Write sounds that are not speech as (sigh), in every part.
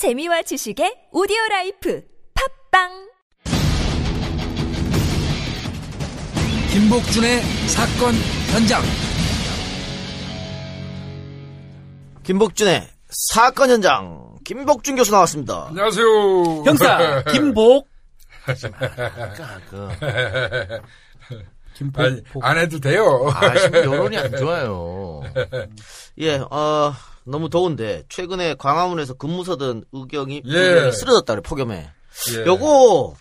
재미와 지식의 오디오 life 팟빵 김복준의 사건 현장. 김복준의 사건 현장 김복준 교수 나왔습니다. 안녕하세요. 형사 (laughs) 김복 김복 아니, 복. 안 해도 돼요. 아, 지금 여론이 안 좋아요. (laughs) 예, 어, 너무 더운데 최근에 광화문에서 근무 서던 의경이 예. 의경이 쓰러졌다 그래 폭염에. 예. 요거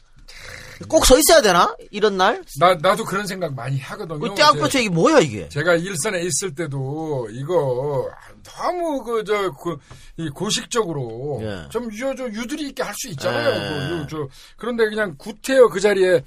꼭 서 있어야 되나? 이런 날? 나 나도 그런 생각 많이 하거든요. 그 떼학볕에 이게 뭐야 이게? 제가 일선에 있을 때도 이거 너무 그저그이 고식적으로 예. 좀 유, 저 유두리 있게 할 수 있잖아요. 예. 그, 요, 저, 그런데 그냥 구태여 그 자리에 예,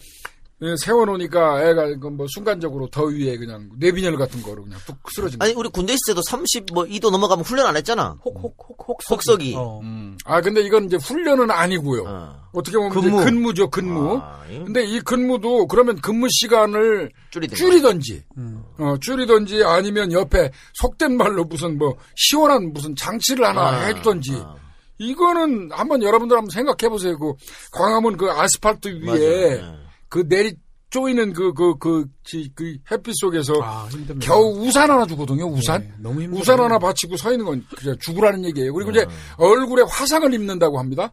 세워놓으니까 애가 그뭐 순간적으로 더위에 그냥 뇌빈혈 같은 거로 그냥 뚝 쓰러진 거. 아니 우리 군대 있을 때도 30뭐 2도 넘어가면 훈련 안 했잖아. 혹혹혹혹 혹석이. 어. 음. 아 근데 이건 이제 훈련은 아니고요. 어. 어떻게 보면 근무. 이제 근무죠 근무. 아, 예. 근데 이 근무도 그러면 근무 시간을 줄이든가. 줄이든지, 음. 어, 줄이든지 아니면 옆에 속된 말로 무슨 뭐 시원한 무슨 장치를 하나 아, 해주든지. 아. 이거는 한번 여러분들 한번 생각해 보세요. 그 광화문 그 아스팔트 위에 맞아요. 예. 그 내리 쪼이는 그그 그 그 햇빛 속에서 아. 겨우 우산 하나 주거든요. 우산. 네, 너무 힘들어요. 우산 하나 받치고 서 있는 건 그냥 죽으라는 얘기예요. 그리고 이제 얼굴에 화상을 입는다고 합니다.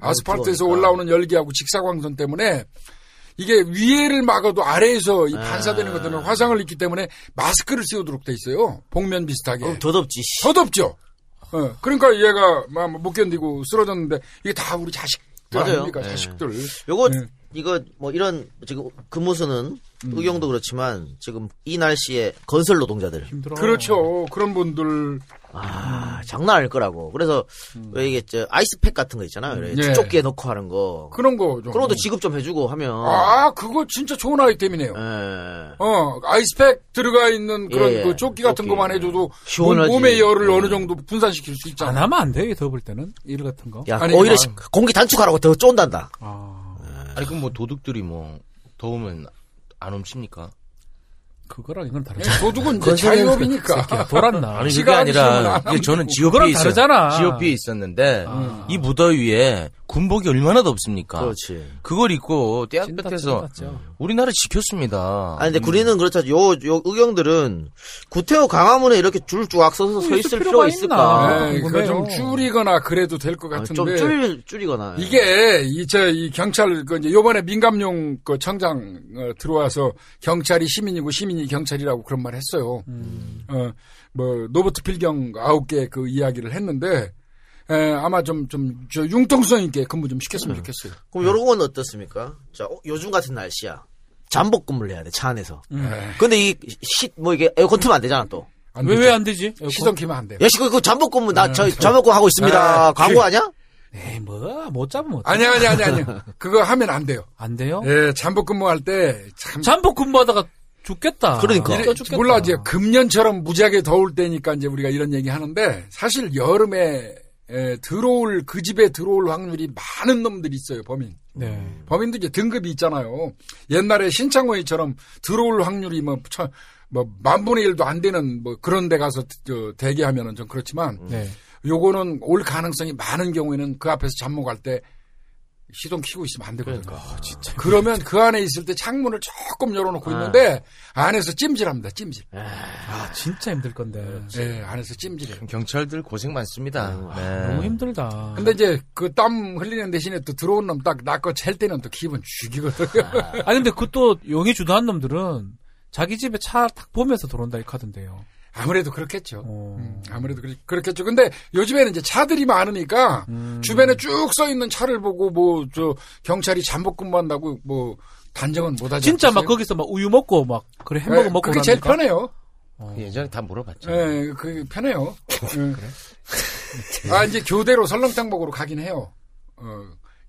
아스팔트에서 그러니까. 올라오는 열기하고 직사광선 때문에 이게 위에를 막아도 아래에서 이 아. 반사되는 것 때문에 화상을 입기 때문에 마스크를 쓰도록 돼 있어요. 복면 비슷하게. 그럼 더 덥지. 씨. 더 덥죠. 어, 그러니까 얘가 막 못 견디고 쓰러졌는데 이게 다 우리 자식들 맞아요. 아닙니까? 예. 자식들. 요거 네. 이거 뭐 이런 지금 근무수는 음. 의경도 그렇지만 지금 이 날씨에 건설 노동자들 힘들어. 그렇죠. 그런 분들 아 장난 아닐 거라고. 그래서 왜 이게 저 아이스팩 같은 거 있잖아요. 음. 예. 조끼에 넣고 하는 거. 그런 거 좀. 그런 것도 지급 좀 해주고 하면. 아, 그거 진짜 좋은 아이템이네요. 예. 어, 아이스팩 들어가 있는 그런 예, 그 조끼 같은 조끼. 것만 해줘도 시원하지. 몸, 의 열을 예. 어느 정도 분산시킬 수안 있잖아. 하면 안 돼. 더울 때는 일 같은 거. 야 아니, 오히려 아. 시- 공기 단축하라고 더 쫀단다. 아 아니 그럼 뭐 도둑들이 뭐 더우면 안 훔칩니까? 그거랑 이건 예, 다르잖아. 도둑은 이제 자유업이니까. 새끼야 돌았나. 아니 그게 아니라 안 이게 저는 하고. 지오피에 그거랑 있었 다르잖아. 지오피에 있었는데 아. 이 무더위에 군복이 얼마나 덥습니까? 그렇지. 그걸 입고 떼학볕에서. 우리나라 지켰습니다. 아 근데 군인은 그렇다. 요, 요 의경들은 구태여 강화문에 이렇게 줄 쫙 서서 서 있을 있을 필요가 필요가? 있을까? 네, 그거 좀 궁금해요. 줄이거나 그래도 될것 아, 같은데. 좀 줄, 줄이거나. 이게 이저이 경찰 그 이제 요번에 민감용 그 청장 어, 들어와서 경찰이 시민이고 시민이 경찰이라고 그런 말 했어요. 음. 어뭐 로버트 필 경 아홉 개 그 이야기를 했는데 에, 아마 좀 좀 저 융통성 있게 근무 좀 시켰으면 좋겠어요. 그럼 요런 건 어떻습니까? 자, 어, 요즘 같은 날씨야. 잠복 근무를 해야 돼, 차 안에서. 에, 근데 이, 시, 뭐 이게 에어컨 틀면 안 되잖아, 또. 안 왜. 왜 안 되지? 시동 키면 안 돼. 야, 씨, 그, 그 잠복 근무, 나, 저, 잠복 근무 하고 있습니다. 아, 광고 그- 아니야? 에이 뭐 못 잡으면 어떡해. 아니 아니 아니 아니 (laughs) 그거 하면 안 돼요. 안 돼요? 예, 잠복 근무할 때 참 잠복 근무하다가 죽겠다. 그러니까. 진짜 죽겠다. 몰라 이제 금년처럼 무지하게 더울 때니까 이제 우리가 이런 얘기 하는데 사실 여름에 에, 들어올 그 집에 들어올 확률이 많은 놈들이 있어요 범인. 네. 범인도 이제 등급이 있잖아요. 옛날에 신창호이처럼 들어올 확률이 뭐, 천, 뭐, 만분의 일도 안 되는 뭐 그런 데 가서 저, 대기하면은 좀 그렇지만 네. 요거는 올 가능성이 많은 경우에는 그 앞에서 잠목할 때 시동 키고 있으면 안 되거든요. 아, 진짜. 그러면 그 안에 있을 때 창문을 조금 열어놓고 있는데 안에서 찜질합니다. 찜질. 아 진짜 힘들 건데. 예, 안에서 찜질해요. 경찰들 고생 많습니다. 네. 너무 힘들다. 근데 이제 그 땀 흘리는 대신에 또 들어온 놈 딱 낚고 찰 때는 또 기분 죽이거든요. 아 근데 그 또 용의 주도한 놈들은 자기 집에 차탁 보면서 들어온다 이렇게 하던데요. 아무래도 그렇겠죠. 어. 음, 아무래도 그렇- 그렇 겠죠. 근데 요즘에는 이제 차들이 많으니까 음. 주변에 쭉써 있는 차를 보고 뭐 저 경찰이 잠복 근무한다고 뭐 단정은 못하지. 진짜 막 않겠어요? 거기서 막 우유 먹고 막 그래 햄버거 예, 먹고 그게 제일 그럽니까? 편해요. 그 예전에 다 물어봤죠. 예, 그게 편해요. (laughs) 예. (laughs) 아, 이제 교대로 설렁탕 먹으러 가긴 해요. 어,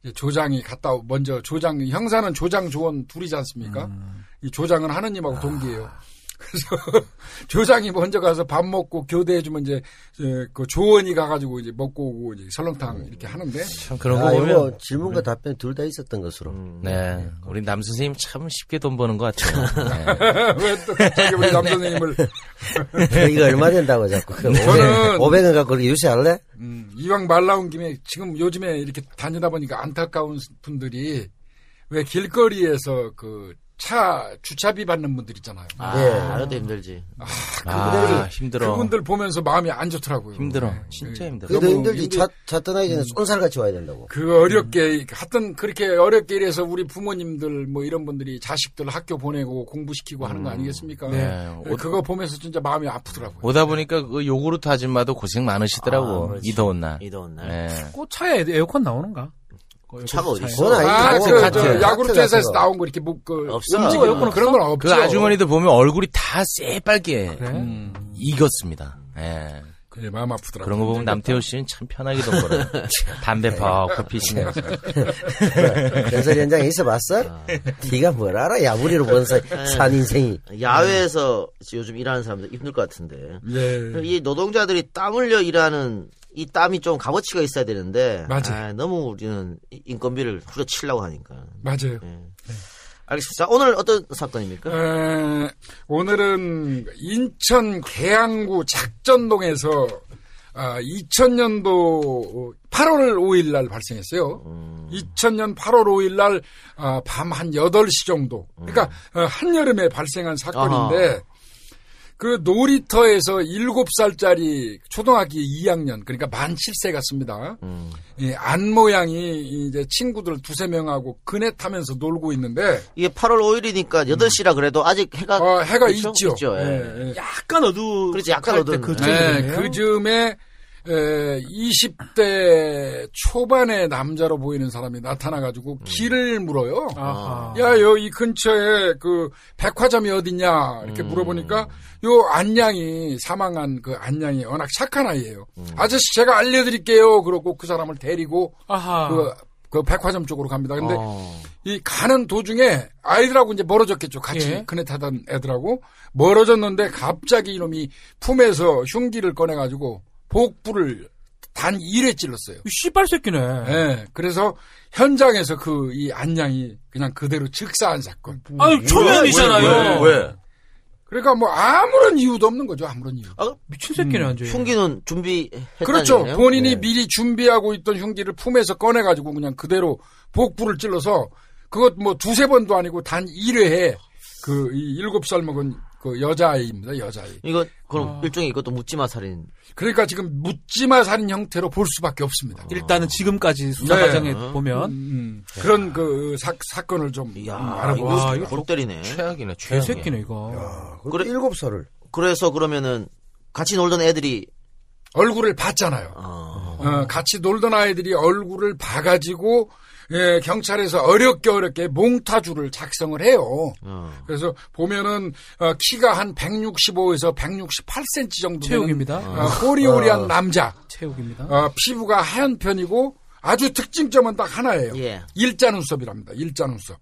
이제 조장이 갔다, 오- 먼저 조장, 형사는 조장 조원 둘이지 않습니까? 음. 이 조장은 하느님하고 동기예요. 그래서 (laughs) 조장이 먼저 가서 밥 먹고 교대해주면 이제 에, 그 조원이 가가지고 이제 먹고 오고 이제 설렁탕 이렇게 하는데 참 그런 아, 거 보면 질문과 답변 둘 다 있었던 것으로. 네 우리 남 선생님 참 쉽게 돈 버는 것 같아요. 네. (laughs) 왜또 갑자기 우리 남 (laughs) 선생님을 이거 얼마 된다고 자꾸. 그 저는- 500원 갖고 그렇게 유세할래? 음, 이왕 말 나온 김에 지금 요즘에 이렇게 다니다 보니까 안타까운 분들이 왜 길거리에서 그 차 주차비 받는 분들 있잖아요. 아, 예. 아래도 힘들지. 아 힘들어. 그분들 보면서 마음이 안 좋더라고요. 힘들어. 네. 진짜 힘들어. 그게 더 너무 힘들지. 힘들- 차, 차 떠나기 전에 쏜살같이 와야 된다고. 그 어렵게 하여튼 그렇게 어렵게 이래서 우리 부모님들 뭐 이런 분들이 자식들 학교 보내고 공부시키고 하는 거 아니겠습니까? 네. 네, 그거 보면서 진짜 마음이 아프더라고요. 오다 보니까 그 요구르트 아줌마도 고생 많으시더라고 아. 이 더운 날. 이 더운 날. 네. 그 차에 에어컨 나오는가? 그 차가 어디. 있어? 아, 그, 카트. 저, 야구르트 회사에서. 나온 거 이렇게 뭐, 그, 없어. 움직이는 여권 그런 건 없어? 그 아주머니들 보면 얼굴이 다 새빨개 그래? 음, 익었습니다. 예. 그래, 마음 아프더라고요. 그런 거 보면 남태호 씨는 참 편하게 돈 벌어요. (laughs) 담배 퍽퍽 피시면서. 건설 현장에 있어봤어? 네가 뭘 알아? 야구리로 본 사, 산 인생이. 야외에서 요즘 일하는 사람들 힘들 것 같은데. 예. 이 노동자들이 땀 흘려 일하는 이 땀이 좀 값어치가 있어야 되는데 맞아요. 아, 너무 우리는 인건비를 후려치려고 하니까. 맞아요. 예. 알겠습니다. 자, 오늘 어떤 사건입니까? 에, 오늘은 인천 계양구 작전동에서 아, 2000년도 8월 5일 날 발생했어요. 2000년 8월 5일 날밤한 8시 정도. 그러니까 어, 한여름에 발생한 사건인데 그 놀이터에서 7살짜리 초등학교 2학년 그러니까 만 7세 같습니다. 음. 이안 모양이 이제 친구들 두세 명하고 그네 타면서 놀고 있는데 이게 8월 5일이니까 8시라 그래도 아직 해가 어, 해가 그렇죠? 있죠. 있죠. 예. 예, 예. 약간 어두. 그렇지, 약간. 때그 네, 쯤이네요. 그 즈음에 에, 20대 초반의 남자로 보이는 사람이 나타나가지고 길을 물어요. 아하. 야, 여 이 근처에 그 백화점이 어딨냐 이렇게 물어보니까 요 안양이 사망한 그 안양이 워낙 착한 아이예요. 아저씨 제가 알려드릴게요. 그러고 그 사람을 데리고 아하. 그, 그 백화점 쪽으로 갑니다. 근데 어. 이 가는 도중에 아이들하고 이제 멀어졌겠죠. 같이 예. 그네 타던 애들하고 멀어졌는데 갑자기 이놈이 품에서 흉기를 꺼내가지고 복부를 단 1회 찔렀어요. 이 씨발 새끼네. 예. 그래서 현장에서 그 이 안양이 그냥 그대로 즉사한 사건. 아유, 초면이잖아요. 왜? 왜? 그러니까 뭐 아무런 이유도 없는 거죠. 아무런 이유. 미친 새끼네, 완전히. 흉기는 준비했다는 그렇죠. 본인이 예. 미리 준비하고 있던 흉기를 품에서 꺼내 가지고 그냥 그대로 복부를 찔러서 그것 뭐 두세 번도 아니고 단 1회에 그이 일곱 살 먹은 그 여자아이입니다. 여자아이. 이거 어. 그럼 일종의 이것도 묻지마 살인. 그러니까 지금 묻지마 살인 형태로 볼 수밖에 없습니다. 일단은 지금까지 수사 네. 과정에 보면. 음, 그런 그 사, 사건을 좀 이야, 음, 알아보고 와, 이거 골 때리네. 최악이네, 최악. 개새끼네, 이거. 그래, 일곱 살을. 그래서 그러면은 같이 놀던 애들이 얼굴을 봤잖아요. 어, 어, 같이 놀던 아이들이 얼굴을 봐가지고 예, 경찰에서 어렵게 어렵게 몽타주를 작성을 해요. 어. 그래서 보면은 어, 키가 한 165에서 168cm 정도 체육입니다. 어, 호리호리한 남자. 체육입니다. 어, 피부가 하얀 편이고 아주 특징점은 딱 하나예요. 예. 일자 눈썹이랍니다. 일자 눈썹.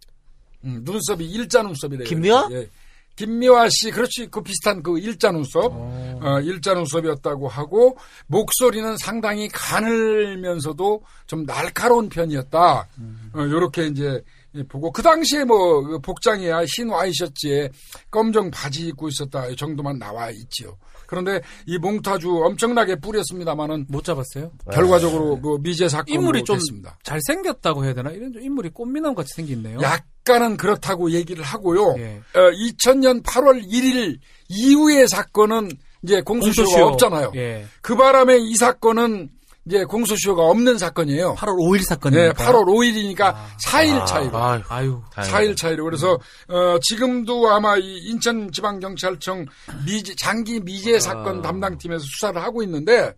음, 눈썹이 일자 눈썹이래요. 김미화? 예. 김미화 씨, 그렇지. 그 비슷한 그 일자 눈썹. 어, 일자 눈썹이었다고 하고, 목소리는 상당히 가늘면서도 좀 날카로운 편이었다. 어, 요렇게 이제 보고, 그 당시에 뭐, 그 복장이야 흰 와이셔츠에 검정 바지 입고 있었다. 이 정도만 나와 있지요. 그런데 이 몽타주 엄청나게 뿌렸습니다만은 못 잡았어요? 결과적으로 그 미제 사건으로 인물이 좀 됐습니다. 잘생겼다고 해야 되나? 이런 좀 인물이 꽃미남 같이 생겼네요. 약 간은 그렇다고 얘기를 하고요. 예. 어, 2000년 8월 1일 이후의 사건은 이제 공소시효가 공소시효. 없잖아요. 예. 그 바람에 이 사건은 이제 공소시효가 없는 사건이에요. 8월 5일 네, 사건입니다. 8월 5일이니까 4일 차이로. 아유, 아유. 다행이다. 4일 차이로. 그래서, 어, 지금도 아마 이 인천지방경찰청 미제, 장기 미제 사건 담당팀에서 수사를 하고 있는데,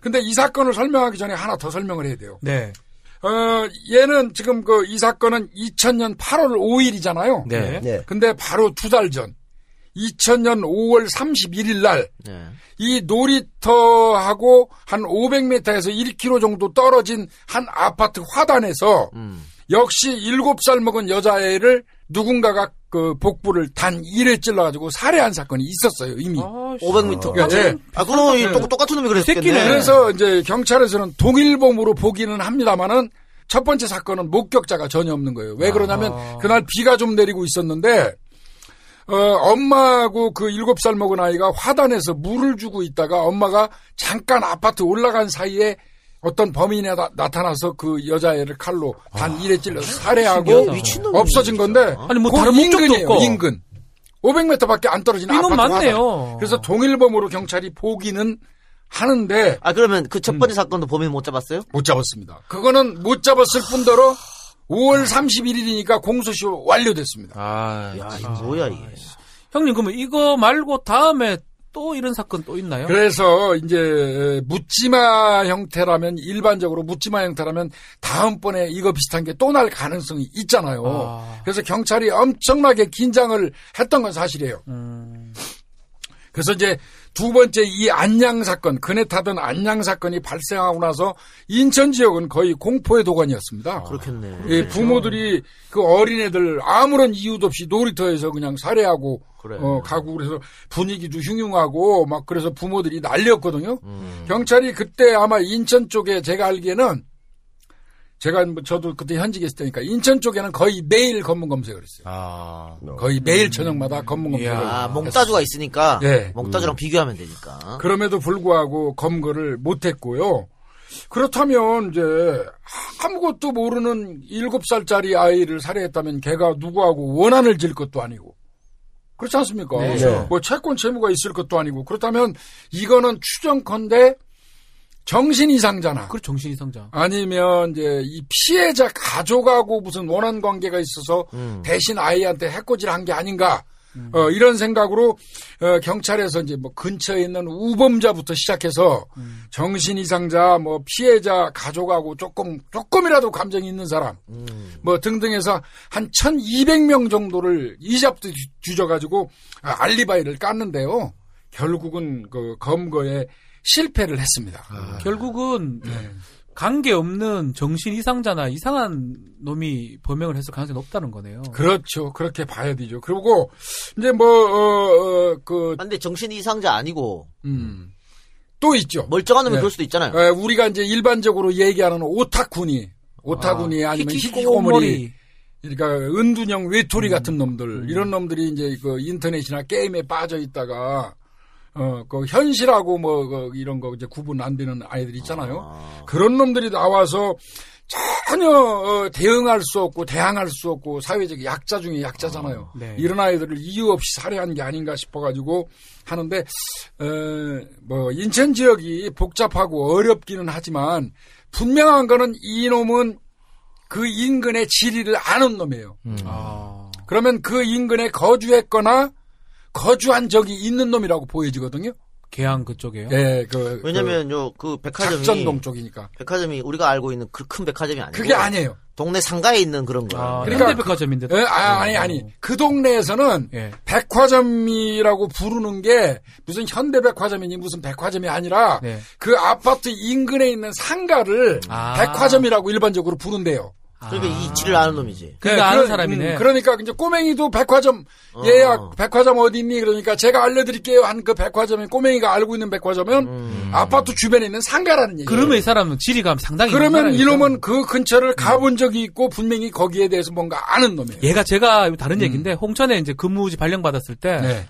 근데 이 사건을 설명하기 전에 하나 더 설명을 해야 돼요. 네. 어, 얘는 지금 그 이 사건은 2000년 8월 5일이잖아요. 네. 네. 근데 바로 두 달 전, 2000년 5월 31일 날, 네. 이 놀이터하고 한 500m에서 1km 정도 떨어진 한 아파트 화단에서 음. 역시 7살 먹은 여자애를 누군가가 그 복부를 단 1회 찔러가지고 살해한 사건이 있었어요 이미. 아, 씨. 500m. 아, 네. 아, 그럼 이 네. 똑- 똑같은 놈이 그랬겠네. 새끼네. 그래서 이제 경찰에서는 동일범으로 보기는 합니다만은 첫 번째 사건은 목격자가 전혀 없는 거예요. 왜 그러냐면 아. 그날 비가 좀 내리고 있었는데 어, 엄마하고 그 일곱 살 먹은 아이가 화단에서 물을 주고 있다가 엄마가 잠깐 아파트 올라간 사이에 어떤 범인이 나, 타나서그 여자애를 칼로 단 일에 찔러서 살해하고 없어진 건데 아니, 뭐 그 다른 목적도 인근이에요. 없고. 인근 500m밖에 안 떨어진 이놈 아파트 맞네요. 화단. 그래서 동일범으로 경찰이 보기는 하는데 아, 그러면 그첫 음. 번째 사건도 범인 못 잡았어요? 못 잡았습니다. 그거는 못 잡았을 뿐더러 5월 31일이니까 공소시효 완료됐습니다. 아, 야, 이거 뭐야, 이게. 형님 그러면 이거 말고 다음에 또 이런 사건 또 있나요? 그래서 이제 묻지마 형태라면 일반적으로 묻지마 형태라면 다음번에 이거 비슷한 게 또 날 가능성이 있잖아요. 아. 그래서 경찰이 엄청나게 긴장을 했던 건 사실이에요. 음, 그래서 이제 두 번째 이 안양 사건, 그네 타던 안양 사건이 발생하고 나서 인천 지역은 거의 공포의 도가니였습니다. 그렇겠네. 예, 부모들이 그 어린애들 아무런 이유도 없이 놀이터에서 그냥 살해하고 그래. 어, 가고 그래서 분위기도 흉흉하고 막 그래서 부모들이 난리였거든요. 음. 경찰이 그때 아마 인천 쪽에 제가 알기에는 제가 뭐 저도 그때 현직에 있을 때니까 인천 쪽에는 거의 매일 검문 검색을 했어요. 아, 거의 매일 저녁마다 검문 검색을. 아, 했어요. 몽따주가 있으니까. 네. 몽따주랑 비교하면 되니까. 그럼에도 불구하고 검거를 못 했고요. 그렇다면 이제 아무것도 모르는 일곱 살짜리 아이를 살해했다면 걔가 누구하고 원한을 질 것도 아니고 그렇지 않습니까? 네. 뭐 채권 채무가 있을 것도 아니고 그렇다면 이거는 추정컨대 정신 이상자나 그래 정신 이상자. 아니면 이제 이 피해자 가족하고 무슨 원한 관계가 있어서 음. 대신 아이한테 해코지를 한 게 아닌가 어, 이런 생각으로 어, 경찰에서 이제 뭐 근처에 있는 우범자부터 시작해서 정신 이상자 뭐 피해자 가족하고 조금 조금이라도 감정이 있는 사람 음. 뭐 등등해서 한 1,200명 정도를 이잡듯 뒤져 가지고 아, 알리바이를 깠는데요. 결국은 그 검거에 실패를 했습니다. 결국은 관계 없는 정신 이상자나 이상한 놈이 범행을 했을 가능성이 높다는 거네요. 그렇죠. 그렇게 봐야 되죠. 그리고 이제 뭐, 어, 어, 그, 아, 근데 정신 이상자 아니고 음, 또 있죠. 멀쩡한 놈이 네. 그럴 수도 있잖아요. 에, 우리가 이제 일반적으로 얘기하는 오타쿠니, 오타쿠니 아, 니면 히키코모리, 그러니까 은둔형 외톨이 같은 놈들, 이런 놈들이 이제 그 인터넷이나 게임에 빠져 있다가, 어, 그 현실하고 뭐, 그 이런 거 이제 구분 안 되는 아이들 있잖아요. 아. 그런 놈들이 나와서 전혀 어, 대응할 수 없고 대항할 수 없고 사회적 약자 중에 약자잖아요. 네. 이런 아이들을 이유 없이 살해한 게 아닌가 싶어가지고 하는데 어, 뭐 인천 지역이 복잡하고 어렵기는 하지만 분명한 거는 이 놈은 그 인근의 지리를 아는 놈이에요. 아, 그러면 그 인근에 거주했거나 거주한 적이 있는 놈이라고 보여지거든요. 개항 그쪽에요. 예, 그 왜냐면 요그그 백화점이 작전동 쪽이니까 백화점이 우리가 알고 있는 그 큰 백화점이 아니고 그게 아니에요. 동네 상가에 있는 그런 거. 아, 그러니까 현대백화점인데. 예, 아, 아니, 아니. 그 동네에서는 예. 백화점이라고 부르는 게 무슨 현대백화점이니 무슨 백화점이 아니라 네. 그 아파트 인근에 있는 상가를 아. 백화점이라고 일반적으로 부른대요. 그러니까 이 지를 아는 놈이지. 그러니까 네, 아는 그런- 사람이네. 음, 그러니까 이제 꼬맹이도 백화점 어. 얘야 백화점 어디 있니? 그러니까 제가 알려드릴게요 한그 백화점이 꼬맹이가 알고 있는 백화점은 아파트 주변에 있는 상가라는 얘기예요. 그러면 이 사람은 지리가 상당히 그러면. 이놈은 그 근처를 가본 적이 있고 분명히 거기에 대해서 뭔가 아는 놈이에요. 얘가 제가 다른 얘기인데 홍천에 이제 근무지 발령 받았을 때 네.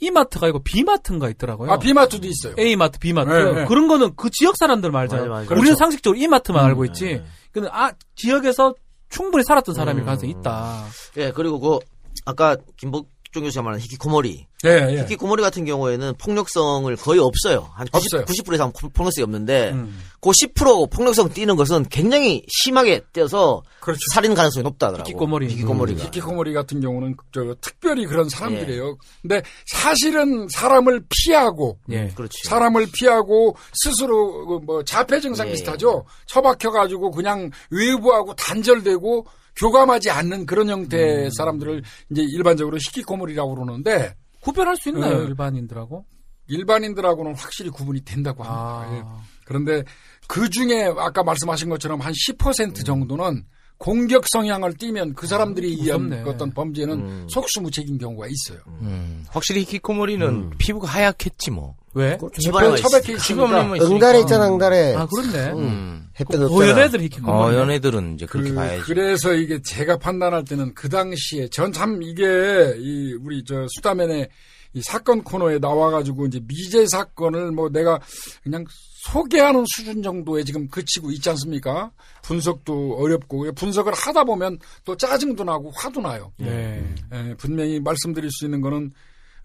이마트가 아니고 비마트인가 있더라고요. 아 비마트도 있어요. A마트, B마트 네, 네. 그런 거는 그 지역 사람들 말잖아요. 맞아, 맞아. 우리는 그렇죠. 상식적으로 이마트만 알고 네. 있지. 근데 아 지역에서 충분히 살았던 사람일 음. 가능성이 있다. 예, 그리고 그 아까 김복 종 교수가 말한 히키코모리. 예, 예. 히키코모리 같은 경우에는 폭력성을 거의 없어요. 한 90, 없어요. 90% 이상 폭력성이 없는데 음. 그10% 폭력성 뛰는 것은 굉장히 심하게 뛰어서 그렇죠. 살인 가능성이 높다더라고. 히키코모리. 히키코모리가. 히키코모리 같은 경우는 저 특별히 그런 사람들이에요. 예. 근데 사실은 사람을 피하고 예. 그렇지. 사람을 피하고 스스로 그뭐 자폐 증상 예. 비슷하죠. 처박혀 가지고 그냥 외부하고 단절되고 교감하지 않는 그런 형태의 음. 사람들을 이제 일반적으로 히키코모리라고 그러는데 구별할 수 있나요 네. 일반인들하고? 일반인들하고는 확실히 구분이 된다고 합니다. 아. 예. 그런데 그 중에 아까 말씀하신 것처럼 한 10% 정도는 공격 성향을 띠면 그 사람들이 의한 무섭네. 어떤 범죄는 음. 속수무책인 경우가 있어요. 음, 확실히 히키코모리는 피부가 하얗겠지 뭐. 왜? 집안에만 처박혀 있으니까. 있으니까 집안에만 있으니까. 응달에 있잖아, 응달에. 아 그렇네. 음. 햇볕 어, 없잖아. 연애들 이렇게 어, 연애들은 이제 그렇게 그, 봐야지. 그래서 이게 제가 판단할 때는 그 당시에 전 참 이게 이 우리 저 수다맨의 이 사건 코너에 나와가지고 이제 미제 사건을 뭐 내가 그냥 소개하는 수준 정도에 지금 그치고 있지 않습니까? 분석도 어렵고 분석을 하다 보면 또 짜증도 나고 화도 나요. 네. 예, 분명히 말씀드릴 수 있는 거는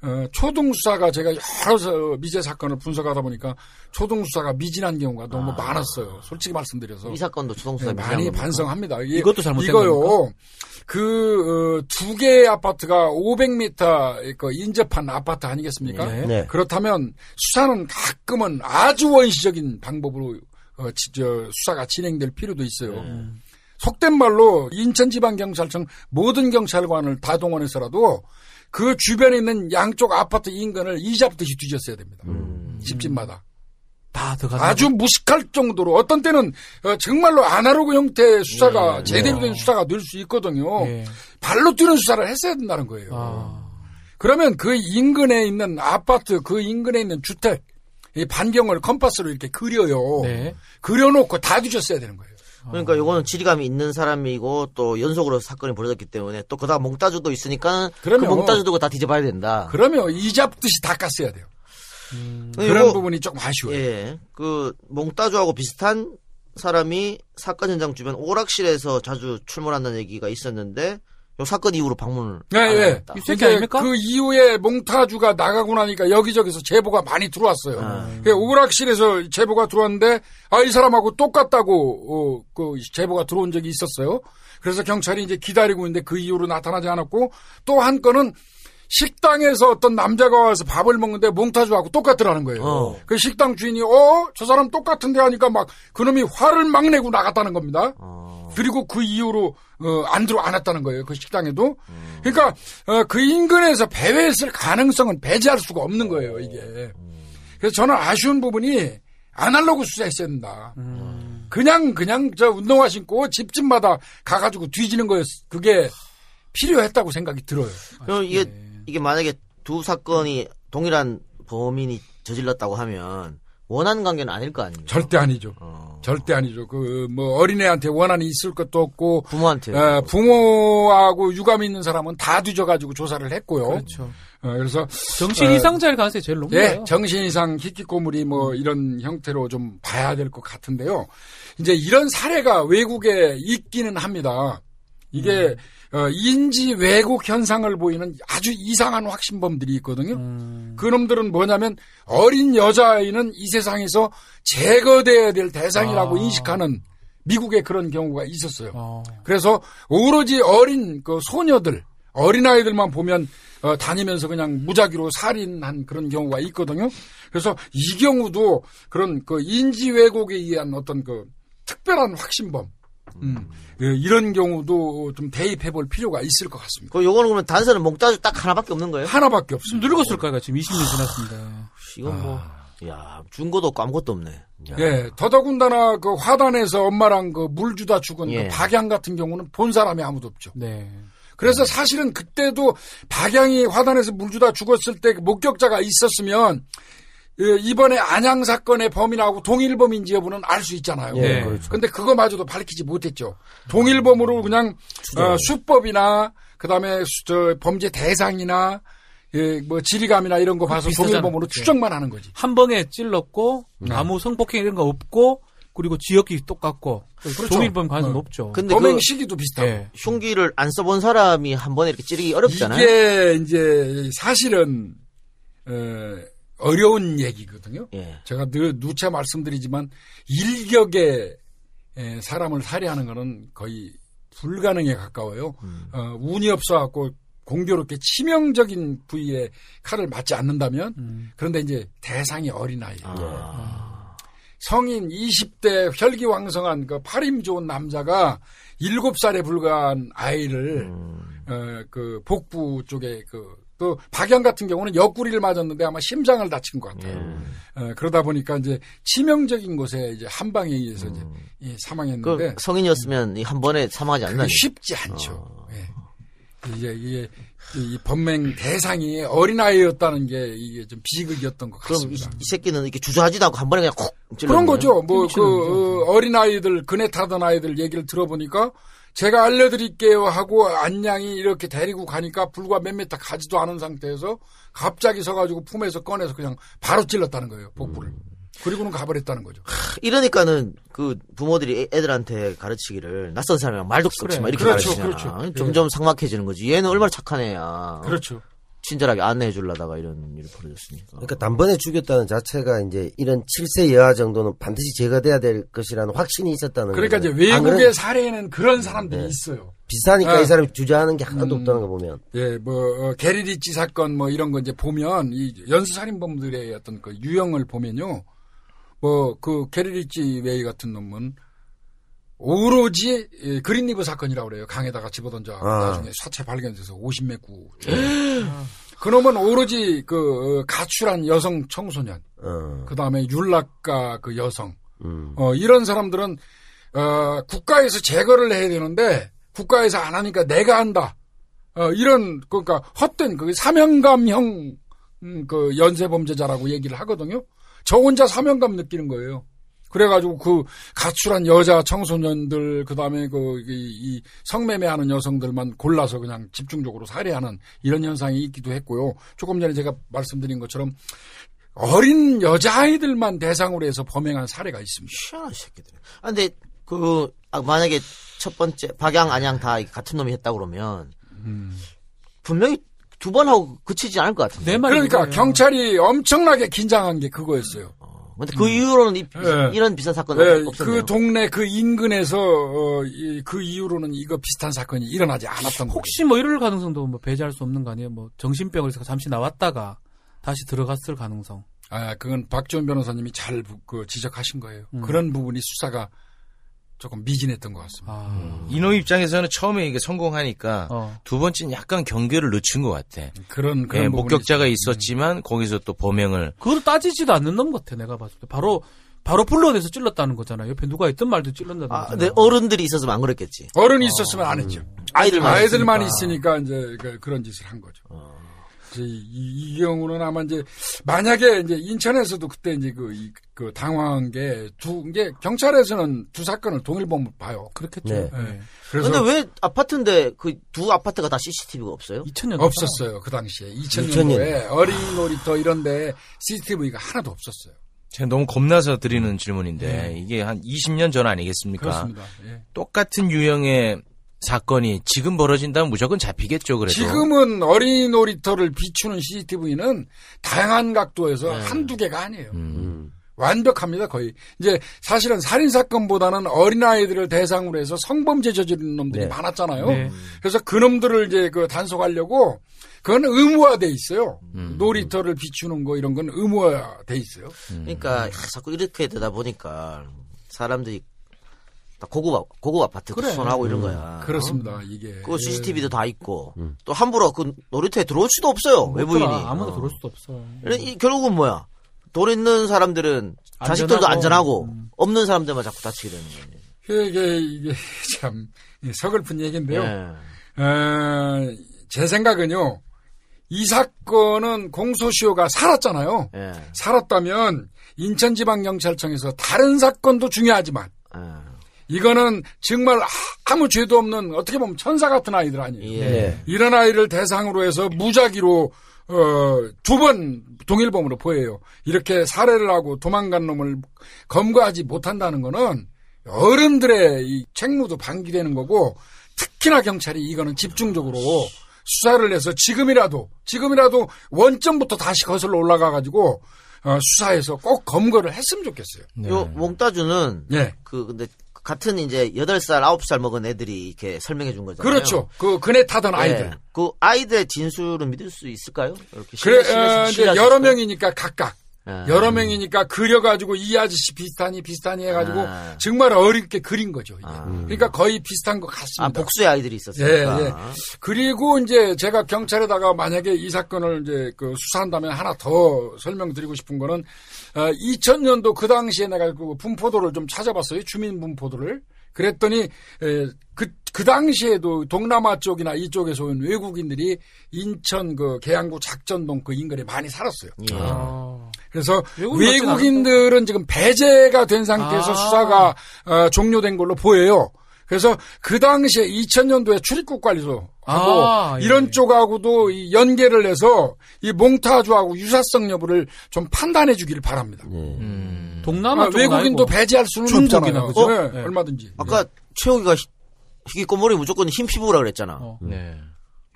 어, 초등수사가 제가 여러 서- 미제 사건을 분석하다 보니까 초등수사가 미진한 경우가 너무 많았어요. 솔직히 말씀드려서. 이 사건도 조성수사 네, 많이 반성합니다. 이게- 이것도 잘못된 이거요. 그, 어, 두 개의 아파트가 500m 그 인접한 아파트 아니겠습니까? 네. 네. 그렇다면 수사는 가끔은 아주 원시적인 방법으로 어, 지- 저, 수사가 진행될 필요도 있어요. 속된 말로 인천지방경찰청 모든 경찰관을 다 동원해서라도 그 주변에 있는 양쪽 아파트 인근을 이잡듯이 뒤졌어야 됩니다. 집집마다. 다 들어가. 아주 무식할 정도로 어떤 때는 어, 정말로 아날로그 형태의 수사가 네, 제대로 된 수사가 될수 있거든요. 예. 발로 뛰는 수사를 했어야 된다는 거예요. 아. 그러면 그 인근에 있는 아파트, 그 인근에 있는 주택, 이 반경을 컴파스로 이렇게 그려요. 네. 그려놓고 다 뒤졌어야 되는 거예요. 그러니까 요거는 지리감이 있는 사람이고 또 연속으로 사건이 벌어졌기 때문에 또 그다음 몽따주도 있으니까 그 그러면- 몽따주 두고 다 뒤져봐야 된다. 그러면 이잡듯이 다 깠어야 돼요. 그리고 그런 부분이 조금 아쉬워요. 예, 그 몽따주하고 비슷한 사람이 사건 현장 주변 오락실에서 자주 출몰한다는 얘기가 있었는데 요 사건 이후로 방문을 네, 안 예. 했다. 이 새끼 아닙니까? 그 이후에 몽타주가 나가고 나니까 여기저기서 제보가 많이 들어왔어요. 아. 그 오락실에서 제보가 들어왔는데 아 이 사람하고 똑같다고 어, 그 제보가 들어온 적이 있었어요. 그래서 경찰이 이제 기다리고 있는데 그 이후로 나타나지 않았고 또 한 건은 식당에서 어떤 남자가 와서 밥을 먹는데 몽타주하고 똑같더라는 거예요. 어. 그 식당 주인이 어 저 사람 똑같은데 하니까 막 그놈이 화를 막 내고 나갔다는 겁니다. 어, 그리고 그 이후로 어, 안 들어 안 왔다는 거예요. 그 식당에도. 그러니까 어, 그 인근에서 배회했을 가능성은 배제할 수가 없는 거예요. 이게. 그래서 저는 아쉬운 부분이 아날로그 수사했어야 된다. 그냥 그냥 저 운동화 신고 집집마다 가가지고 뒤지는 거였. 그게 필요했다고 생각이 들어요. 그럼 이게 이게 만약에 두 사건이 동일한 범인이 저질렀다고 하면 원한 관계는 아닐 거 아닙니까? 절대 아니죠. 어, 절대 아니죠. 그 뭐 어린애한테 원한이 있을 것도 없고 부모한테 어, 부모하고 유감 있는 사람은 다 뒤져가지고 조사를 했고요. 그렇죠. 어, 그래서 정신 어, 이상자일 가능성이 제일 높네요. 예, 정신 이상 희귀꼬물이 뭐 이런 형태로 좀 봐야 될 것 같은데요. 이제 이런 사례가 외국에 있기는 합니다. 이게 어, 인지 왜곡 현상을 보이는 아주 이상한 확신범들이 있거든요. 음. 그놈들은 뭐냐면 어린 여자아이는 이 세상에서 제거돼야 될 대상이라고 아. 인식하는 미국에 그런 경우가 있었어요. 어. 그래서 오로지 어린 그 소녀들, 어린아이들만 보면 어, 다니면서 그냥 무작위로 살인한 그런 경우가 있거든요. 그래서 이 경우도 그런 그 인지 왜곡에 의한 어떤 그 특별한 확신범, 음, 예, 이런 경우도 좀 대입해 볼 필요가 있을 것 같습니다. 그 요거는 그러면 단서는 몽따주 딱 하나밖에 없는 거예요? 하나밖에 없습니다. 늙었을 거야 지금 20년 지났습니다. 이건 뭐, 야, 준 것도 없고 아무것도 없네. 예, 더더군다나 그 화단에서 엄마랑 그 물 주다 죽은 예. 그 박양 같은 경우는 본 사람이 아무도 없죠. 네. 그래서 사실은 그때도 박양이 화단에서 물 주다 죽었을 때그 목격자가 있었으면 예, 이번에 안양 사건의 범인하고 동일범인지 여부는 알 수 있잖아요. 예, 그렇죠. 근데 그거마저도 밝히지 못했죠. 동일범으로 그냥 어, 수법이나 그다음에 수- 저 범죄 대상이나 예, 뭐 지리감이나 이런 거 봐서. 동일범으로 예. 추정만 하는 거지. 한 방에 찔렀고 네. 아무 성폭행 이런 거 없고 그리고 지역이 똑같고 동일범 가능성 어. 높죠. 근데 범행 그 시기도 비슷하고. 예. 흉기를 안 써본 사람이 한 번에 이렇게 찌르기 어렵잖아요. 이게 이제 사실은 어, 어려운 얘기거든요. 예. 제가 늘 누차 말씀드리지만 일격에 에, 사람을 살해하는 거는 거의 불가능에 가까워요. 어, 운이 없어갖고 공교롭게 치명적인 부위에 칼을 맞지 않는다면 그런데 이제 대상이 어린아이예요. 아, 성인 20대 혈기왕성한 그 팔힘 좋은 남자가 7살에 불과한 아이를 어, 그 복부 쪽에 그 또 박영 같은 경우는 옆구리를 맞았는데 아마 심장을 다친 것 같아요. 예. 어, 그러다 보니까 이제 치명적인 곳에 이제 한 방에 의해서 이제 예, 사망했는데 그 성인이었으면 이한 번에 사망하지 않나요? 쉽지 않죠. 예. 이게 이게 이 범행 대상이 어린아이였다는 게 이게 좀 비극이었던 것 그럼 이, 같습니다. 이 새끼는 이렇게 주저하지도 않고 한 번에 그냥 콕 찔러. 그런 거죠. 뭐 그 어린 아이들 그네 타던 아이들 얘기를 들어보니까 제가 알려드릴게요 하고 안양이 이렇게 데리고 가니까 불과 몇 미터 가지도 않은 상태에서 갑자기 서가지고 품에서 꺼내서 그냥 바로 찔렀다는 거예요 복부를. 그리고는 가버렸다는 거죠. 이러니까는 그 부모들이 애- 애들한테 가르치기를 낯선 사람이랑 말도 마 이렇게 그렇죠, 가르치잖아. 그렇죠. 점점 삭막해지는 거지. 얘는 얼마나 착한 애야. 그렇죠. 친절하게 안내해 주려다가 이런 일이 벌어졌으니까. 그러니까 단번에 죽였다는 자체가 이제 이런 7세 여아 정도는 반드시 제거돼야 될 것이라는 확신이 있었다는 그러니까 이제 거잖아요. 안 외국의 그런- 사례에는 그런 사람들이 있어요. 비슷하니까 아. 이 사람이 주저하는 게 하나도 음. 없다는 거 보면 예, 뭐 어, 게리 리지웨이 사건 뭐 이런 거 이제 보면 이 연쇄살인범들의 어떤 그 유형을 보면요, 뭐 그 게리 리지웨이 같은 놈은 오로지 예, 그린리버 사건이라고 그래요. 강에다가 집어던져 아. 나중에 사체 발견돼서 50 몇 구. 그놈은 오로지 그 어, 가출한 여성 청소년, 어. 그 다음에 윤락가 그 여성, 음. 어, 이런 사람들은, 어, 국가에서 제거를 해야 되는데, 국가에서 안 하니까 내가 한다. 어, 이런, 그러니까, 헛된, 그, 사명감형, 음, 그, 연쇄 범죄자라고 얘기를 하거든요. 저 혼자 사명감 느끼는 거예요. 그래가지고 그, 가출한 여자 청소년들, 그 다음에 그, 이, 이 성매매하는 여성들만 골라서 그냥 집중적으로 살해하는 이런 현상이 있기도 했고요. 조금 전에 제가 말씀드린 것처럼, 어린 여자아이들만 대상으로 해서 범행한 사례가 있습니다. 희한한 새끼들. 아, 근데 그 아, 만약에 첫 번째 박양 안양 다 같은 놈이 했다 그러면 분명히 두 번 하고 그치지 않을 것 같은데. 그러니까. 경찰이 엄청나게 긴장한 게 그거였어요. 근데 그 이후로는 이, 예. 이런 비슷한 사건 네, 은 없었네요. 그 동네 그 인근에서 어, 이- 그 이후로는 이거 비슷한 사건이 일어나지 않았던 거죠. 혹시 뭐 이럴 가능성도 뭐 배제할 수 없는 거 아니에요? 뭐 정신병을 해서 잠시 나왔다가 다시 들어갔을 가능성. 아, 그건 박지원 변호사님이 잘 부- 그 지적하신 거예요. 음. 그런 부분이 수사가 조금 미진했던 것 같습니다. 아, 이놈 입장에서는 처음에 이게 성공하니까 어. 두 번째는 약간 경계를 늦춘 것 같아. 그런 그런 예, 목격자가 있어요. 있었지만 거기서 또 범행을 그걸 따지지도 않는 놈 같아 내가 봤을 때. 바로 바로 불러내서 찔렀다는 거잖아. 옆에 누가 있던 말도 찔렀다는 아, 거잖아. 근데 어른들이 있었으면 안 그랬겠지. 어른이 있었으면 안 했죠. 아이들만 아이들만 있으니까. 있으니까 이제 그- 그런 짓을 한 거죠. 이제 이, 이 경우는 아마 이제 만약에 이제 인천에서도 그때 이제 그, 이- 그 당황한 게 두, 이게 경찰에서는 두 사건을 동일범으로 봐요. 그렇겠죠. 네. 네. 근데 왜 아파트인데 그 두 아파트가 다 CCTV가 없어요? 2000년 없었어요. 그 당시에. 2000 2000년도에 어린 놀이터 이런데 CCTV가 하나도 없었어요. 제가 너무 겁나서 드리는 질문인데 이게 한 20년 전 아니겠습니까? 그렇습니다. 예. 똑같은 유형의 사건이 지금 벌어진다면 무조건 잡히겠죠. 그래도 지금은 어린 놀이터를 비추는 CCTV는 다양한 각도에서 한두 개가 아니에요. 음. 완벽합니다, 거의. 이제 사실은 살인사건보다는 어린아이들을 대상으로 해서 성범죄 저지르는 놈들이 네. 많았잖아요. 네. 그래서 그 놈들을 이제 그 단속하려고 그건 의무화돼 있어요. 음. 놀이터를 비추는 거 이런 건 의무화돼 있어요. 그러니까 야, 자꾸 이렇게 되다 보니까 사람들이 다 고급 아- 고급 아파트 그래. 손하고 이런 거야. 그렇습니다, 이게. 그 CCTV도 다 있고 또 함부로 그 놀이터에 들어올 수도 없어요 외부인이. 아무나 어. 들어올 수도 없어. 이런- 이 결국은 뭐야? 돈 있는 사람들은 자식들도 안전하고. 안전하고 음. 없는 사람들만 자꾸 다치게 되는 거예요. 이게, 이게 (laughs) 참 서글픈 얘기인데요. 예. 어, 제 생각은요, 이 사건은 공소시효가 살았잖아요. 예. 살았다면 인천지방경찰청에서 다른 사건도 중요하지만 예. 이거는 정말 아무 죄도 없는 어떻게 보면 천사 같은 아이들 아니에요. 예. 네. 이런 아이를 대상으로 해서 무작위로 어, 두 번 동일범으로 보여요. 이렇게 살해를 하고 도망간 놈을 검거하지 못한다는 거는 어른들의 이 책무도 방기되는 거고 특히나 경찰이 이거는 집중적으로 수사를 해서 지금이라도 지금이라도 원점부터 다시 거슬러 올라가 가지고 어, 수사해서 꼭 검거를 했으면 좋겠어요. 네. 요 몽따주는 예. 그 근데 같은 이제 8살, 9살 먹은 애들이 이렇게 설명해 준 거잖아요. 그렇죠. 그 그네 타던 아이들. 예. 그 아이들의 진술은 믿을 수 있을까요? 이렇게 그래, 신뢰- 신뢰- 어, 여러? 명이니까 각각. 아. 여러 명이니까 그려가지고 이 아저씨 비슷하니 비슷하니 해가지고 아. 정말 어렵게 그린 거죠. 아. 그러니까 거의 비슷한 것 같습니다. 아, 복수의 아이들이 예, 있었으니까. 예. 그리고 이제 제가 경찰에다가 만약에 이 사건을 이제 그 수사한다면 하나 더 설명드리고 싶은 거는 어, 2000년도 그 당시에 내가 그 분포도를 좀 찾아봤어요. 주민 분포도를. 그랬더니 에, 그, 그 당시에도 동남아 쪽이나 이쪽에서 온 외국인들이 인천 그 계양구 작전동 그 인근에 많이 살았어요. 예. 아. 그래서 외국인들은 지금 배제가 된 상태에서 아. 수사가 어, 종료된 걸로 보여요. 그래서 그 당시에 2000년도에 출입국 관리소 하고 아, 예. 이런 쪽하고도 이 연계를 해서 이 몽타주하고 유사성 여부를 좀 판단해 주기를 바랍니다. 음. 동남아 아, 외국인도 아니고 배제할 수는 중국이나 없잖아요. 그죠? 네, 네. 얼마든지. 아까 최욱이가 희- 희귀 꼬머리 무조건 흰 피부라 그랬잖아. 어. 네.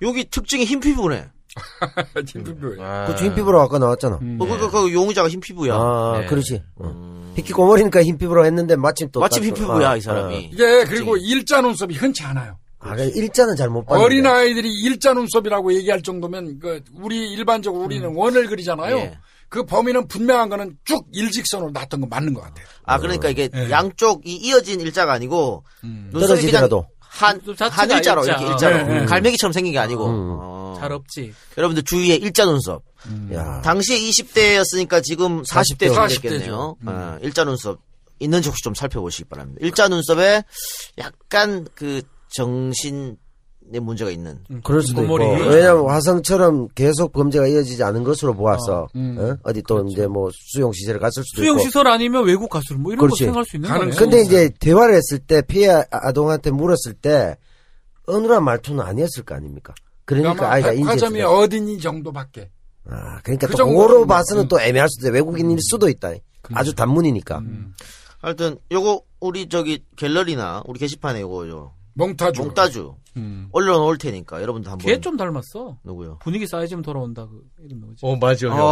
여기 특징이 흰 피부네. (laughs) 팀들도 아, 그흰 피부로 아까 나왔잖아. 음. 어, 그, 그, 그 용의자가 흰 피부야. 아, 네. 그렇지. 어. 희귀 꼬머리니까 흰 피부로 했는데 마침 또. 마침 딱흰 또- 피부야, 아, 이 사람이. 이게 그리고 일자 눈썹이 흔치 않아요. 아, 그 일자는 잘 못 봤는데. 어린 아이들이 일자 눈썹이라고 얘기할 정도면 그 우리 일반적으로 우리는 원을 그리잖아요. 예. 그 범위는 분명한 거는 쭉 일직선으로 났던 거 맞는 것 같아요. 아, 그러니까 이게 예. 양쪽이 이어진 일자가 아니고, 음. 눈썹이 그냥 떨어지더라도. 한, 한 일자로, 일자. 이렇게 일자로. 네, 네. 갈매기처럼 생긴 게 아니고. 음. 어. 잘 없지. 여러분들 주위에 일자 눈썹. 야. 당시에 20대였으니까 지금 40대 40대 정도 40대 됐겠네요. 죠. 어, 일자 눈썹 있는지 혹시 좀 살펴보시기 바랍니다. 일자 눈썹에 약간 그 정신의 문제가 있는. 그럴 수도 있고. 왜냐면 화성처럼 계속 범죄가 이어지지 않은 것으로 보아서, 어? 어디 또 이제 뭐 수용 시설에 갔을 수도 수용 있고. 시설 아니면 외국 가수 뭐 이런 그렇지. 거 생각할 수 있는 가능- 거네. 근데 이제 대화를 했을 때 피해 아- 아동한테 물었을 때 어느한 말투는 아니었을 거 아닙니까? 그러니까 아이가 백화점이. 어디니 정도밖에. 아, 그러니까 그또 뭐, 봐서는 음. 또 애매할 수도 있다. 외국인일 수도 있다. 아주 단문이니까. 하여튼 요거 우리 저기 갤러리나 우리 게시판에 요거 요 몽타주. 몽따주 음. 올려놓을 테니까 여러분들 한번 걔 좀 닮았어. 누구요? 분위기 쌓여지면 돌아온다. 그 이름 뭐지? 어, 맞아, 형. 어,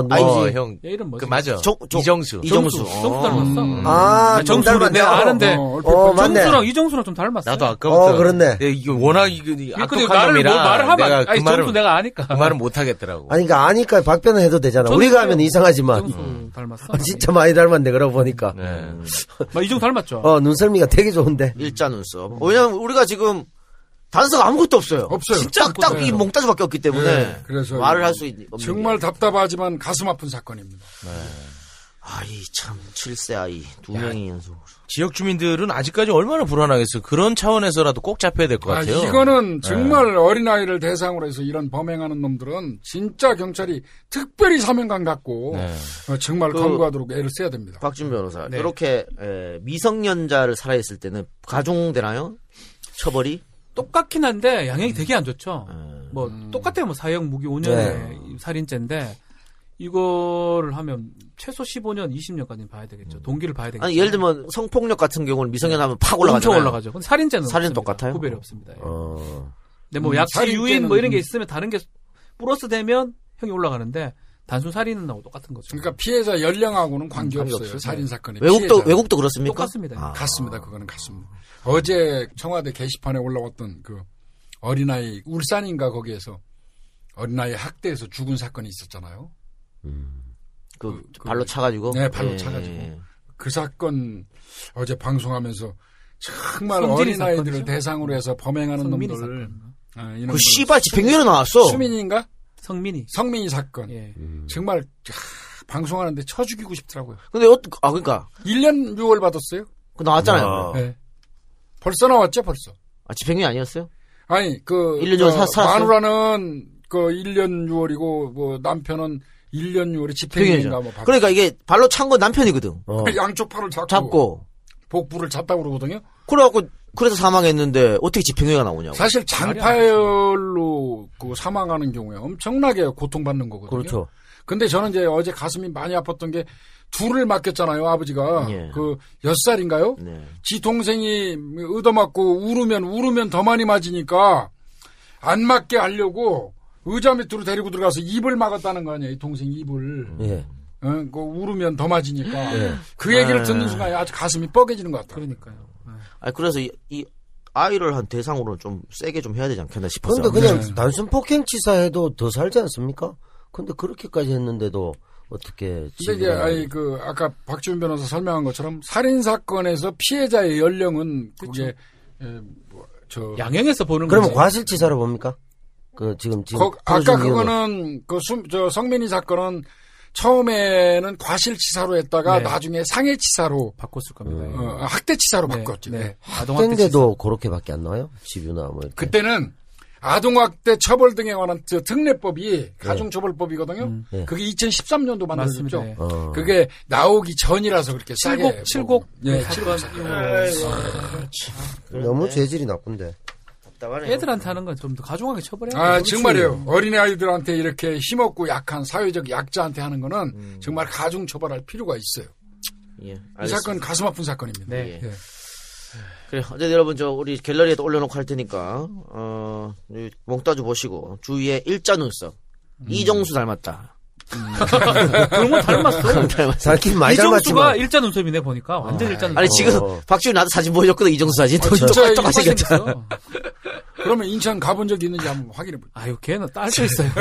어, 아이지. 어, 형. 얘 이름 뭐지? 그, 맞아. 정- 정- 이정수. 이정수. 정수 어. 닮았어. 음. 아, 아, 정수를 닮았네. 내가 어, 아는데. 어, 어. 정수랑 이정수랑 좀 닮았어. 나도 아까부터. 어, 그렇네. 네, 이게 워낙 이거 근데 악독한 나를 놈이라. 뭐 말을 하면 내가 안- 아니 그 말을, 정수 내가 아니까. 그 말은 못 하겠더라고. 아니, 그러니까 아니까 박변은 해도 되잖아. 우리가. 하면 이상하지만. 이정수 닮았어. 아, 진짜 많이 닮았네, 그러고 보니까. 네. 막 이정 수 닮았죠. 어, 눈썰미가 되게 좋은데. 일자 눈썹. 왜냐면 우리가 지금 단서가 아무것도 없어요. 없어요. 딱딱 이 없어요. 몽따주밖에 없기 때문에 네, 그래서 말을 할 수 있는 정말 게. 답답하지만 가슴 아픈 사건입니다. 아이 참 7세 아이 두 명이 연속. 지역 주민들은 아직까지 얼마나 불안하겠어요. 그런 차원에서라도 꼭 잡혀야 될것 아, 같아요. 이거는 정말 어린 아이를 대상으로 해서 이런 범행하는 놈들은 진짜 경찰이 특별히 사명감 갖고 네. 어, 정말 그- 검거하도록 애를 써야 됩니다. 박준 변호사. 네. 이렇게 에, 미성년자를 살아있을 때는 가중되나요? 처벌이? 똑같긴 한데 양형이 되게 안 좋죠. 음. 뭐 똑같아요. 뭐 사형 무기 5년의 네. 살인죄인데 이거를 하면 최소 15년, 20년까지 봐야 되겠죠. 동기를 봐야 되겠죠. 아니 예를 들면 성폭력 같은 경우는 미성년 하면 팍 엄청 올라가잖아요. 올라가죠. 근데 살인죄는 살인. 똑같아요? 구별이 없습니다. 예. 어. 근데 뭐 음, 약치, 살인죄는- 유인 뭐 이런 게 있으면 다른 게 플러스 되면 형이 올라가는데 단순 살인은 나고 똑같은 거죠. 그러니까 피해자 연령하고는 관계없어요. 관계없어요. 살인 사건의 외국도 피해자. 외국도 그렇습니까? 똑같습니다. 아. 같습니다. 그거는 같습니다. 어제 청와대 게시판에 올라왔던 그 어린아이 울산인가 거기에서 어린아이 학대해서 죽은 사건이 있었잖아요. 그, 그- 발로 차가지고. 네, 발로 예. 차가지고. 그 사건 어제 방송하면서 정말 어린 아이들을 사건이죠? 대상으로 해서 범행하는 사건. 아, 그. 씨발 집행유예로 나왔어. 수민인가? 성민이. 성민이 사건. 예. 정말 하, 방송하는데 쳐 죽이고 싶더라고요. 근데 어, 아 그러니까 1년 6월 받았어요. 그 나왔잖아요. 아. 네. 벌써 나왔죠, 벌써. 아, 집행유예 아니었어요? 아니, 그, 1년 6월 사- 살았어요? 마누라는 그 1년 6월이고, 뭐, 남편은 1년 6월에 집행유예인가 집행유예죠. 뭐, 받 그러니까 이게 발로 찬 건 남편이거든. 어. 양쪽 팔을 잡고, 잡고. 복부를 잡다고 그러거든요. 그래갖고 그래서 사망했는데 어떻게 집행유예가 나오냐고. 사실 장파열로 그 사망하는 경우에 엄청나게 고통받는 거거든요. 그렇죠. 근데 저는 이제 어제 가슴이 많이 아팠던 게 둘을 맡겼잖아요, 아버지가. 예. 그, 몇 살인가요? 네. 지 동생이 얻어맞고 울으면 울으면 더 많이 맞으니까 안 맞게 하려고 의자 밑으로 데리고 들어가서 입을 막았다는 거 아니에요, 이 동생 입을. 예. 어, 그 울으면 더 맞으니까. 예. 그 얘기를 아. 듣는 순간 아주 가슴이 뻐개지는 것 같아요. 그러니까요. 예. 아 그래서 이, 이 아이를 한 대상으로 좀 세게 좀 해야 되지 않겠나 싶어서. 근데 그냥 네. 단순 폭행 치사 해도 더 살지 않습니까? 근데 그렇게까지 했는데도 어떻게 근데 이게 진행을 아니 그 아까 박지훈 변호사 설명한 것처럼 살인 사건에서 피해자의 연령은 그게 에, 뭐, 저 양형에서 보는 그러면 거지. 과실치사로 봅니까? 그 지금 지금 거- 아까? 그거는 그저 성민이 사건은 처음에는 과실치사로 했다가 네. 나중에 상해치사로 바꿨을 겁니다. 어, 학대치사로 네, 바꿨죠. 네. 네. 아동학대 학대인데도 그렇게밖에 안 나와요? 집유나 뭐 이렇게. 그때는 아동학대 처벌 등에 관한 저 특례법이 가중처벌법이거든요. 네. 그게 2013년도 만들어졌죠. 예. 어. 그게 나오기 전이라서 그렇게 싸게 칠곡 칠곡 예, 사건 너무 죄질이 나쁜데. 애들한테 하는 건 좀 더 가중하게 처벌해야 아, 돼. 정말요. 어린애 아이들한테 이렇게 힘없고 약한 사회적 약자한테 하는 거는 음. 정말 가중 처벌할 필요가 있어요. 예, 이. 사건 가슴 아픈 사건입니다. 네. 예. 그래, 어쨌든 여러분, 저, 우리 갤러리에도 올려놓고 할 테니까, 어, 이 몽따주 보시고, 주위에 일자 눈썹. 음. 이정수 닮았다. (laughs) 그런 건 닮았어. 많이 이정수가. 일자 눈썹이네 보니까 완전 일자 눈썹. 아니, 지금, 어. 박지훈 나도 사진 보여줬거든, 이정수 사진. 또 진짜 똑같이. 생겼어. 그러면 인천 가본 적 있는지 한번 확인해 보죠. 아유 걔는 딸도 있어요. (laughs)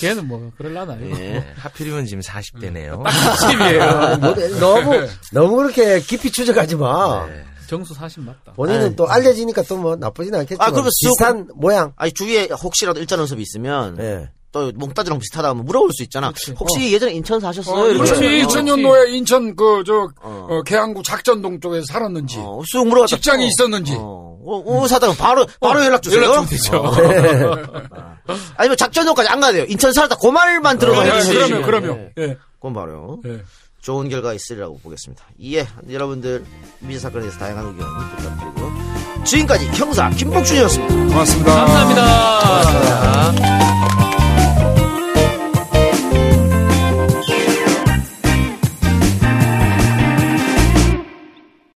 걔는 뭐 그럴라나. 예. 하필이면 지금 40대네요. 집이에요. 뭐, 너무 너무 그렇게 깊이 추적하지 마. 정수 40 맞다. 본인은. 또 알려지니까 또 뭐 나쁘진 않겠지만 아, 그러면 쑥- 비슷한 모양. 아니, 주위에 혹시라도 일자 눈썹이 있으면, 예. 또 몽따주랑 비슷하다 하면 물어볼 수 있잖아. 혹시 예전에 인천 사셨어요? 어, 이러면. 그렇지. 어. 2000년도에 인천 그, 저, 어. 어, 계양구 작전동 쪽에서 살았는지, 어, 쑥 물어봤다. 직장이 또. 있었는지. 어, 어, 어, 사다가 바로, 바로 연락 주세요. 연락 주면 되죠. 어. 아니면 작전용까지 안 가야 돼요. 인천 살았다. 그 말만 들어도 예, 해주세요. 그러면, 그러면. 예. 그건 바로요. 예. 좋은 결과 있으리라고 보겠습니다. 예, 여러분들 미제 사건에 대해서 다양한 의견 부탁드리고요. 지금까지 형사 김복준이었습니다. 고맙습니다. 감사합니다.